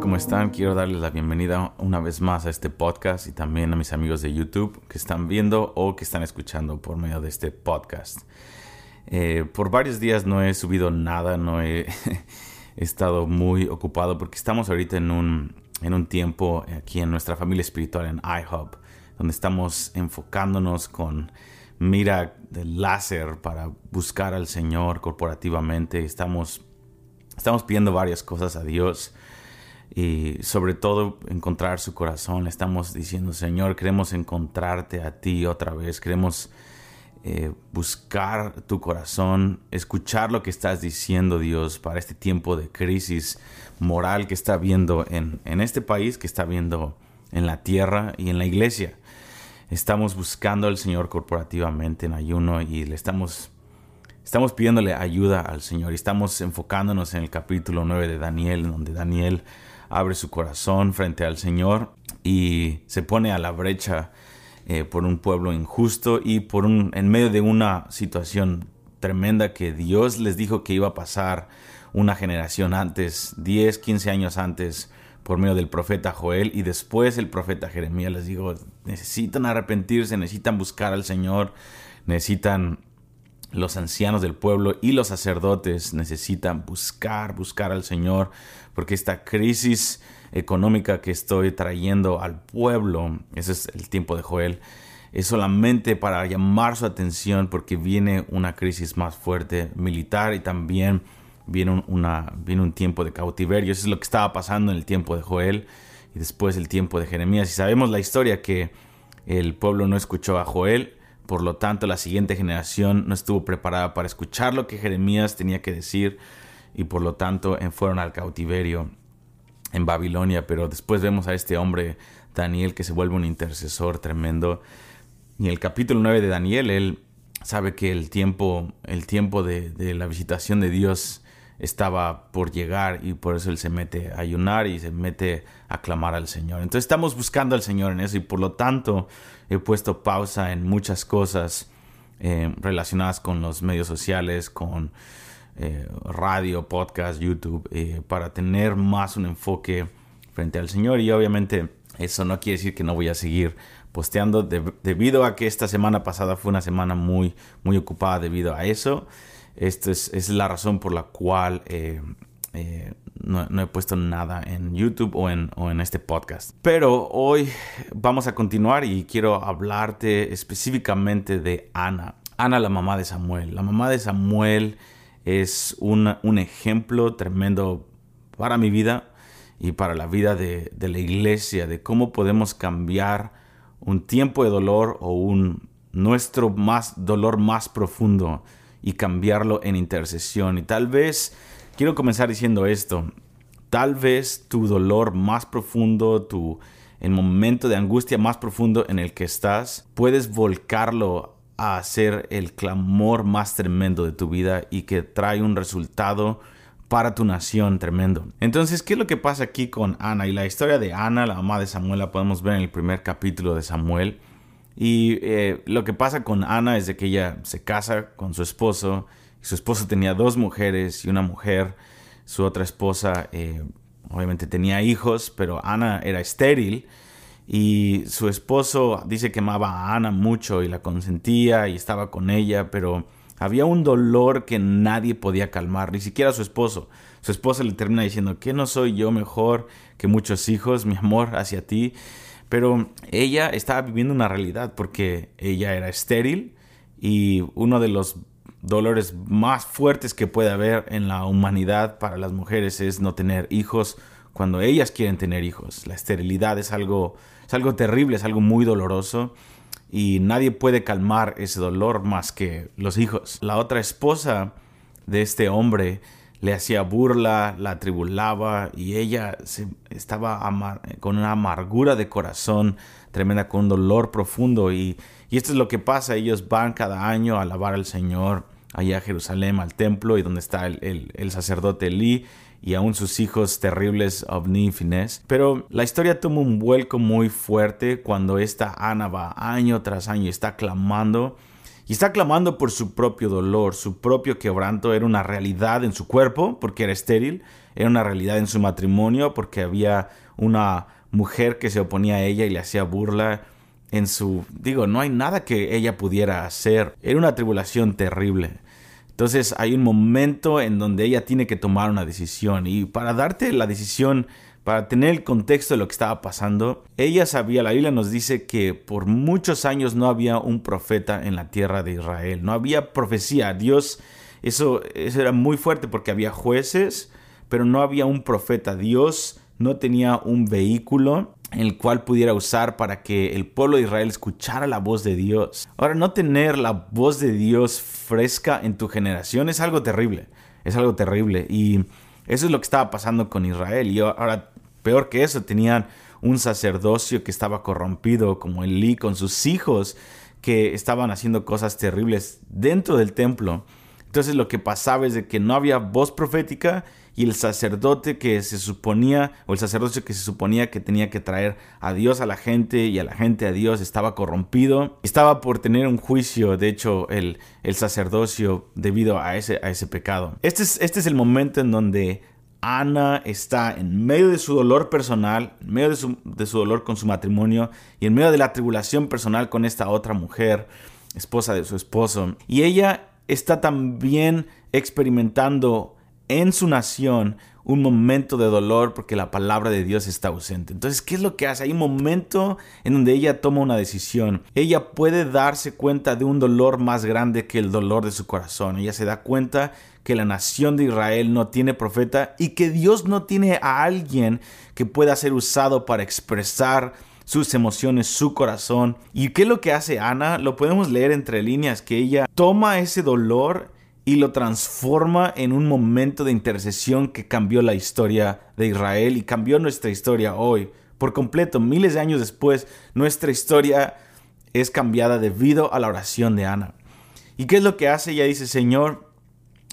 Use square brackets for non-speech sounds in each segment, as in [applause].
¿cómo están? Quiero darles la bienvenida una vez más a este podcast y también a mis amigos de YouTube que están viendo o que están escuchando por medio de este podcast. Eh, por varios días no he subido nada, no he, [laughs] estado muy ocupado porque estamos ahorita en un, en un tiempo aquí en nuestra familia espiritual en iHub, donde estamos enfocándonos con mira de láser para buscar al Señor corporativamente. Estamos, estamos pidiendo varias cosas a Dios y sobre todo encontrar su corazón. Le estamos diciendo, Señor, queremos encontrarte a ti otra vez, queremos eh, buscar tu corazón, escuchar lo que estás diciendo, Dios, para este tiempo de crisis moral que está viendo en, en este país, que está viendo en la tierra y en la iglesia. Estamos buscando al Señor corporativamente en ayuno y le estamos estamos pidiéndole ayuda al Señor y estamos enfocándonos en el capítulo 9 de Daniel, donde Daniel abre su corazón frente al Señor y se pone a la brecha eh, por un pueblo injusto y por un, en medio de una situación tremenda que Dios les dijo que iba a pasar una generación antes, 10, 15 años antes, por medio del profeta Joel y después el profeta Jeremías les dijo, necesitan arrepentirse, necesitan buscar al Señor, necesitan los ancianos del pueblo y los sacerdotes necesitan buscar, buscar al Señor, porque esta crisis económica que estoy trayendo al pueblo, ese es el tiempo de Joel, es solamente para llamar su atención porque viene una crisis más fuerte militar y también viene un, una, viene un tiempo de cautiverio. Eso es lo que estaba pasando en el tiempo de Joel y después el tiempo de Jeremías. Y sabemos la historia que el pueblo no escuchó a Joel por lo tanto, la siguiente generación no estuvo preparada para escuchar lo que Jeremías tenía que decir y por lo tanto fueron al cautiverio en Babilonia. Pero después vemos a este hombre, Daniel, que se vuelve un intercesor tremendo. Y el capítulo 9 de Daniel, él sabe que el tiempo, el tiempo de la visitación de Dios estaba por llegar y por eso él se mete a ayunar y se mete a clamar al Señor. Entonces estamos buscando al Señor en eso y por lo tanto he puesto pausa en muchas cosas eh, relacionadas con los medios sociales, con eh, radio, podcast, YouTube, eh, para tener más un enfoque frente al Señor y obviamente eso no quiere decir que no voy a seguir posteando debido a que esta semana pasada fue una semana muy muy ocupada debido a eso esta es, la razón por la cual eh, eh, no, he puesto nada en YouTube o en, o en este podcast. Pero hoy vamos a continuar y quiero hablarte específicamente de Ana. Ana, la mamá de Samuel. La mamá de Samuel es un ejemplo tremendo para mi vida y para la vida de, de, la iglesia, de cómo podemos cambiar un tiempo de dolor o un nuestro más dolor más profundo y cambiarlo en intercesión. Y tal vez, quiero comenzar diciendo esto, tal vez tu dolor más profundo, tu el momento de angustia más profundo en el que estás, puedes volcarlo a hacer el clamor más tremendo de tu vida y que trae un resultado para tu nación tremendo. Entonces, ¿qué es lo que pasa aquí con Ana? Y la historia de Ana, la mamá de Samuel, la podemos ver en el primer capítulo de Samuel. Y eh, lo que pasa con Ana es que ella se casa con su esposo. Y su esposo tenía dos mujeres y una mujer. Su otra esposa eh, obviamente tenía hijos, pero Ana era estéril. Y su esposo dice que amaba a Ana mucho y la consentía y estaba con ella, pero había un dolor que nadie podía calmar, ni siquiera su esposo. Su esposa le termina diciendo que no soy yo mejor que muchos hijos, mi amor hacia ti. Pero ella estaba viviendo una realidad porque ella era estéril y uno de los dolores más fuertes que puede haber en la humanidad para las mujeres es no tener hijos cuando ellas quieren tener hijos. La esterilidad es algo, es algo terrible, es algo muy doloroso y nadie puede calmar ese dolor más que los hijos. La otra esposa de este hombre le hacía burla, la atribulaba y ella se, estaba con una amargura de corazón tremenda, con un dolor profundo. Y, esto es lo que pasa, ellos van cada año a alabar al Señor allá a Jerusalén, al templo, y donde está el, el, sacerdote Lee y aún sus hijos terribles Ovni y. Pero la historia toma un vuelco muy fuerte cuando esta Ana va año tras año y está clamando Y está clamando por su propio dolor, su propio quebranto era una realidad en su cuerpo porque era estéril, era una realidad en su matrimonio porque había una mujer que se oponía a ella y le hacía burla en su... Digo, no hay nada que ella pudiera hacer. Era una tribulación terrible. Entonces hay un momento en donde ella tiene que tomar una decisión y para darte la decisión para tener el contexto de lo que estaba pasando, ella sabía, la Biblia nos dice que por muchos años no había un profeta en la tierra de Israel, no había profecía, Dios, eso, eso era muy fuerte porque había jueces, pero no había un profeta, Dios no tenía un vehículo el cual pudiera usar para que el pueblo de Israel escuchara la voz de Dios. Ahora, no tener la voz de Dios fresca en tu generación es algo terrible, es algo terrible. Y eso es lo que estaba pasando con Israel. Y ahora Peor que eso, tenían un sacerdocio que estaba corrompido, como Elí, con sus hijos que estaban haciendo cosas terribles dentro del templo. Entonces lo que pasaba es de que no había voz profética y el sacerdote que se suponía, o el sacerdocio que se suponía que tenía que traer a Dios a la gente y a la gente a Dios estaba corrompido. Estaba por tener un juicio, de hecho, el, sacerdocio debido a ese, pecado. Este es, este es el momento en donde Ana está en medio de su dolor personal, en medio de su, dolor con su matrimonio y en medio de la tribulación personal con esta otra mujer, esposa de su esposo. Y ella está también experimentando en su nación un momento de dolor porque la palabra de Dios está ausente. Entonces, ¿qué es lo que hace? Hay un momento en donde ella toma una decisión. Ella puede darse cuenta de un dolor más grande que el dolor de su corazón. Ella se da cuenta que la nación de Israel no tiene profeta y que Dios no tiene a alguien que pueda ser usado para expresar sus emociones, su corazón. ¿Y qué es lo que hace Ana? Lo podemos leer entre líneas, que ella toma ese dolor y lo transforma en un momento de intercesión que cambió la historia de Israel y cambió nuestra historia hoy. Por completo, miles de años después, nuestra historia es cambiada debido a la oración de Ana. ¿Y qué es lo que hace? Ella dice, Señor,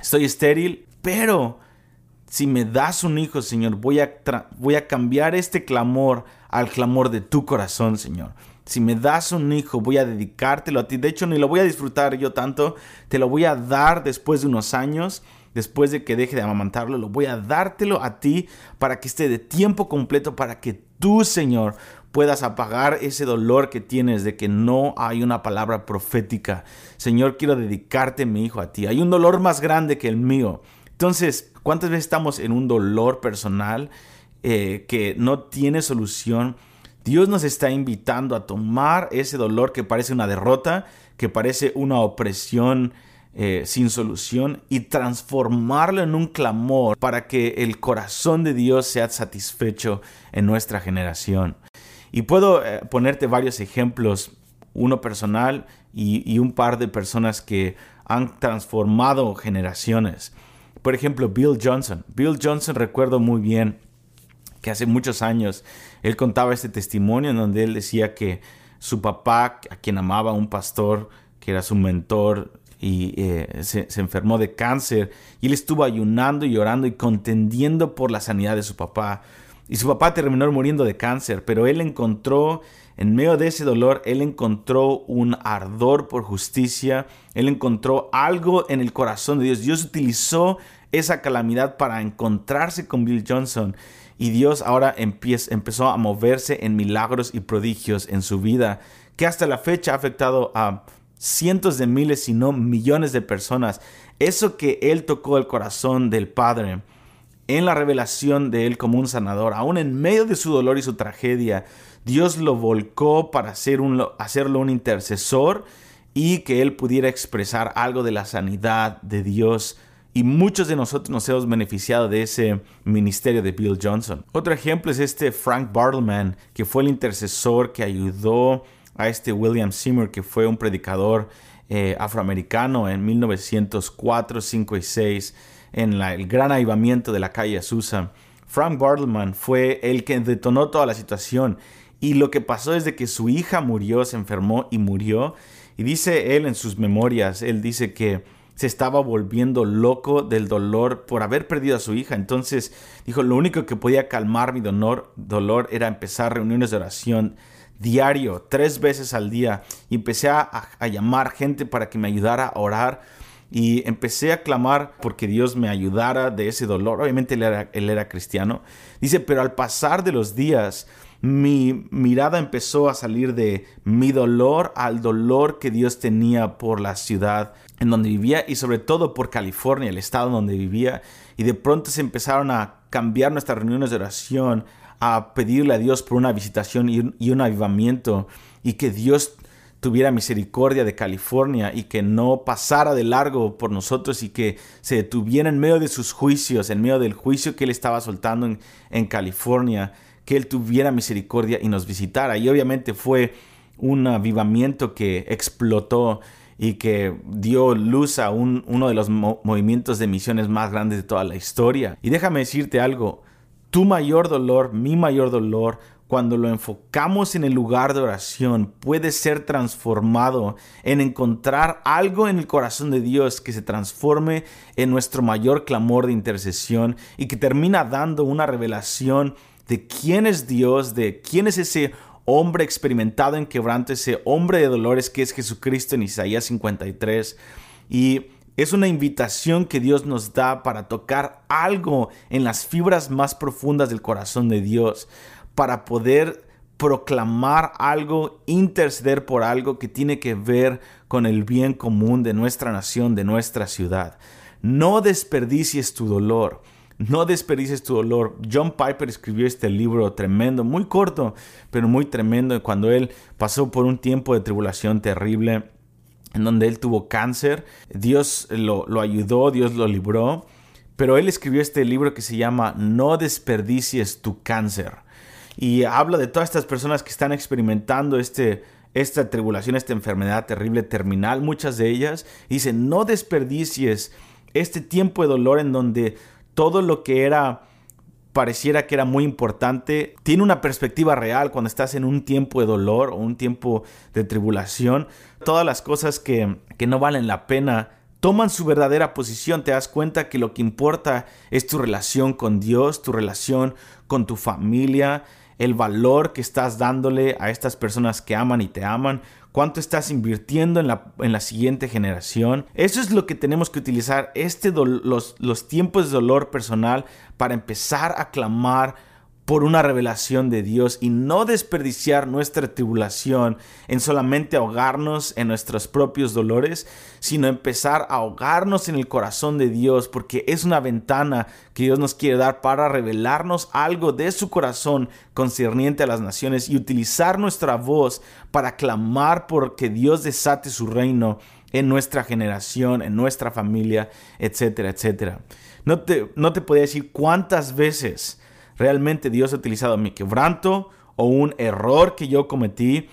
estoy estéril, pero si me das un hijo, Señor, voy a, voy a cambiar este clamor al clamor de tu corazón, Señor. Si me das un hijo, voy a dedicártelo a ti. De hecho, ni lo voy a disfrutar yo tanto. Te lo voy a dar después de unos años. Después de que deje de amamantarlo, lo voy a dártelo a ti para que esté de tiempo completo, para que tú, Señor, puedas apagar ese dolor que tienes de que no hay una palabra profética. Señor, quiero dedicarte mi hijo a ti. Hay un dolor más grande que el mío. Entonces, ¿cuántas veces estamos en un dolor personal eh, que no tiene solución? Dios nos está invitando a tomar ese dolor que parece una derrota, que parece una opresión eh, sin solución y transformarlo en un clamor para que el corazón de Dios sea satisfecho en nuestra generación. Y puedo eh, ponerte varios ejemplos, uno personal y, y un par de personas que han transformado generaciones. Por ejemplo, Bill Johnson. Bill Johnson recuerdo muy bien que hace muchos años él contaba este testimonio en donde él decía que su papá, a quien amaba, un pastor que era su mentor, y eh, se, enfermó de cáncer, y él estuvo ayunando y llorando y contendiendo por la sanidad de su papá. Y su papá terminó muriendo de cáncer, pero él encontró, en medio de ese dolor, él encontró un ardor por justicia, él encontró algo en el corazón de Dios. Dios utilizó esa calamidad para encontrarse con Bill Johnson y Dios ahora empezó a moverse en milagros y prodigios en su vida, que hasta la fecha ha afectado a cientos de miles, si no millones de personas. Eso que Él tocó el corazón del Padre en la revelación de Él como un sanador, aún en medio de su dolor y su tragedia, Dios lo volcó para hacerlo un intercesor y que Él pudiera expresar algo de la sanidad de Dios y muchos de nosotros nos hemos beneficiado de ese ministerio de Bill Johnson. Otro ejemplo es este Frank Bartleman, que fue el intercesor que ayudó a este William Seymour, que fue un predicador eh, afroamericano en 1904, 5 y 6, en el gran avivamiento de la calle Azusa. Frank Bartleman fue el que detonó toda la situación. Y lo que pasó es que su hija murió, se enfermó y murió. Y dice él en sus memorias, él dice que se estaba volviendo loco del dolor por haber perdido a su hija. Entonces dijo, lo único que podía calmar mi dolor, dolor era empezar reuniones de oración diario, tres veces al día. Y empecé a, a llamar gente para que me ayudara a orar y empecé a clamar porque Dios me ayudara de ese dolor. Obviamente él él era cristiano. Dice, pero al pasar de los días, mi mirada empezó a salir de mi dolor al dolor que Dios tenía por la ciudad en donde vivía y sobre todo por California, el estado donde vivía. Y de pronto se empezaron a cambiar nuestras reuniones de oración, a pedirle a Dios por una visitación y un, avivamiento y que Dios tuviera misericordia de California y que no pasara de largo por nosotros y que se detuviera en medio de sus juicios, en medio del juicio que él estaba soltando en, en California, que él tuviera misericordia y nos visitara. Y obviamente fue un avivamiento que explotó y que dio luz a un, uno de los movimientos de misiones más grandes de toda la historia. Y déjame decirte algo, tu mayor dolor, mi mayor dolor, cuando lo enfocamos en el lugar de oración, puede ser transformado en encontrar algo en el corazón de Dios que se transforme en nuestro mayor clamor de intercesión y que termina dando una revelación de quién es Dios, de quién es ese hombre experimentado en quebranto, ese hombre de dolores que es Jesucristo en Isaías 53. Y es una invitación que Dios nos da para tocar algo en las fibras más profundas del corazón de Dios para poder proclamar algo, interceder por algo que tiene que ver con el bien común de nuestra nación, de nuestra ciudad. No desperdicies tu dolor. No desperdicies tu dolor. John Piper escribió este libro tremendo, muy corto, pero muy tremendo, cuando él pasó por un tiempo de tribulación terrible, en donde él tuvo cáncer. Dios lo, ayudó, Dios lo libró, pero él escribió este libro que se llama No desperdicies tu cáncer y habla de todas estas personas que están experimentando este, esta tribulación, esta enfermedad terrible terminal, muchas de ellas. dice, no desperdicies este tiempo de dolor en donde todo lo que era pareciera que era muy importante, tiene una perspectiva real cuando estás en un tiempo de dolor o un tiempo de tribulación. Todas las cosas que, que no valen la pena toman su verdadera posición, te das cuenta que lo que importa es tu relación con Dios, tu relación con tu familia, el valor que estás dándole a estas personas que aman y te aman, cuánto estás invirtiendo en la, en la siguiente generación. Eso es lo que tenemos que utilizar, este los, los tiempos de dolor personal para empezar a clamar por una revelación de Dios y no desperdiciar nuestra tribulación en solamente ahogarnos en nuestros propios dolores, sino empezar a ahogarnos en el corazón de Dios, porque es una ventana que Dios nos quiere dar para revelarnos algo de su corazón concerniente a las naciones y utilizar nuestra voz para clamar por que Dios desate su reino en nuestra generación, en nuestra familia, etcétera, etcétera. No te, no te podía decir cuántas veces realmente Dios ha utilizado mi quebranto o un error que yo cometí.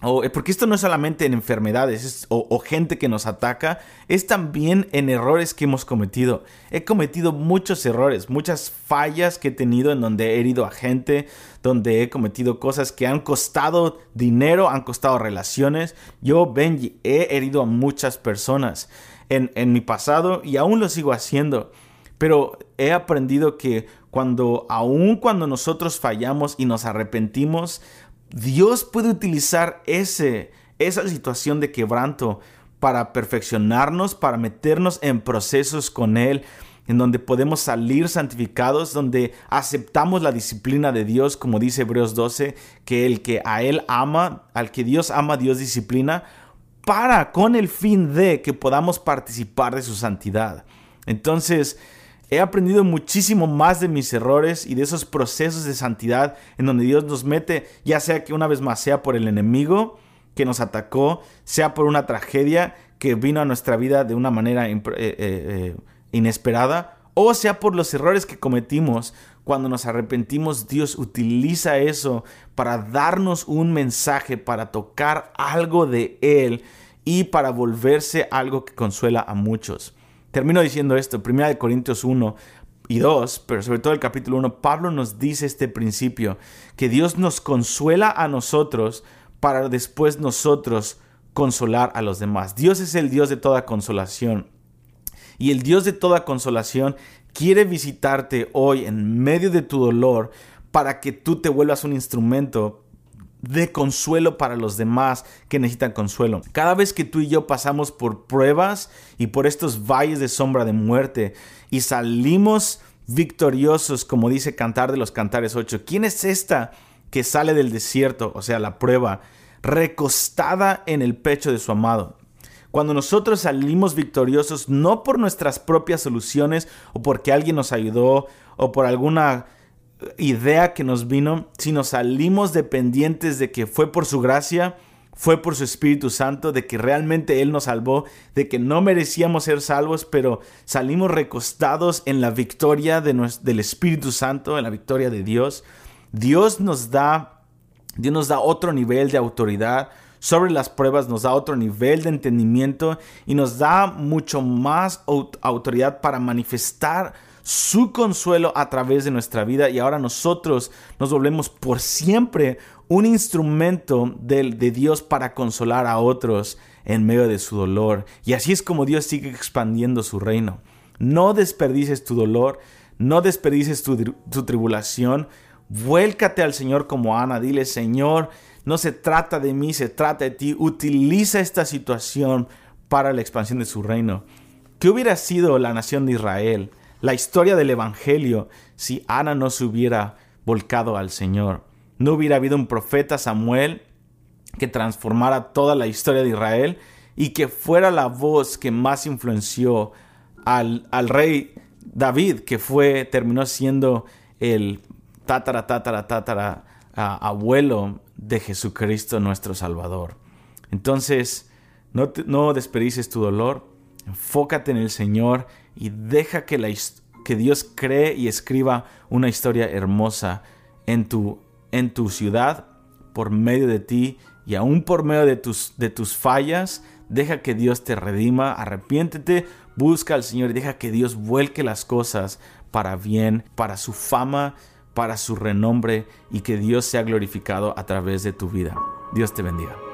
O, eh, porque esto no es solamente en enfermedades o, gente que nos ataca, es también en errores que hemos cometido. He cometido muchos errores, muchas fallas que he tenido en donde he herido a gente, donde he cometido cosas que han costado dinero, han costado relaciones. Yo, Benji, he herido a muchas personas en, en mi pasado y aún lo sigo haciendo. Pero he aprendido que cuando, aun cuando nosotros fallamos y nos arrepentimos, Dios puede utilizar ese, esa situación de quebranto para perfeccionarnos, para meternos en procesos con Él, en donde podemos salir santificados, donde aceptamos la disciplina de Dios, como dice Hebreos 12, que el que a Él ama, al que Dios ama, Dios disciplina, para con el fin de que podamos participar de su santidad. Entonces, He aprendido muchísimo más de mis errores y de esos procesos de santidad en donde Dios nos mete, ya sea que una vez más sea por el enemigo que nos atacó, sea por una tragedia que vino a nuestra vida de una manera eh, eh, eh, inesperada, o sea por los errores que cometimos. Cuando nos arrepentimos, Dios utiliza eso para darnos un mensaje, para tocar algo de Él y para volverse algo que consuela a muchos. Termino diciendo esto, 1 Corintios 1 y 2, pero sobre todo el capítulo 1, Pablo nos dice este principio, que Dios nos consuela a nosotros para después nosotros consolar a los demás. Dios es el Dios de toda consolación. Y el Dios de toda consolación quiere visitarte hoy en medio de tu dolor para que tú te vuelvas un instrumento de consuelo para los demás que necesitan consuelo. Cada vez que tú y yo pasamos por pruebas y por estos valles de sombra de muerte y salimos victoriosos, como dice Cantar de los Cantares 8, ¿quién es esta que sale del desierto, o sea, la prueba, recostada en el pecho de su amado? Cuando nosotros salimos victoriosos no por nuestras propias soluciones o porque alguien nos ayudó o por alguna idea que nos vino, sino salimos dependientes de que fue por su gracia, fue por su Espíritu Santo, de que realmente Él nos salvó, de que no merecíamos ser salvos, pero salimos recostados en la victoria de del Espíritu Santo, en la victoria de Dios. Dios nos da, Dios nos da otro nivel de autoridad sobre las pruebas, nos da otro nivel de entendimiento y nos da mucho más autoridad para manifestar su consuelo a través de nuestra vida y ahora nosotros nos volvemos por siempre un instrumento de, de, Dios para consolar a otros en medio de su dolor. Y así es como Dios sigue expandiendo su reino. No desperdices tu dolor, no desperdices tu, tu tribulación. Vuélcate al Señor como Ana, dile, Señor, no se trata de mí, se trata de ti. Utiliza esta situación para la expansión de su reino. ¿Qué hubiera sido la nación de Israel? La historia del Evangelio si Ana no se hubiera volcado al Señor. No hubiera habido un profeta Samuel que transformara toda la historia de Israel y que fuera la voz que más influenció al, al rey David, que fue, terminó siendo el tatara, tatara, tatara abuelo de Jesucristo nuestro Salvador. Entonces, no, no desperdices tu dolor, enfócate en el Señor y deja que, la, que Dios cree y escriba una historia hermosa en tu, en tu ciudad por medio de ti y aún por medio de tus, de tus fallas. Deja que Dios te redima, arrepiéntete, busca al Señor y deja que Dios vuelque las cosas para bien, para su fama, para su renombre y que Dios sea glorificado a través de tu vida. Dios te bendiga.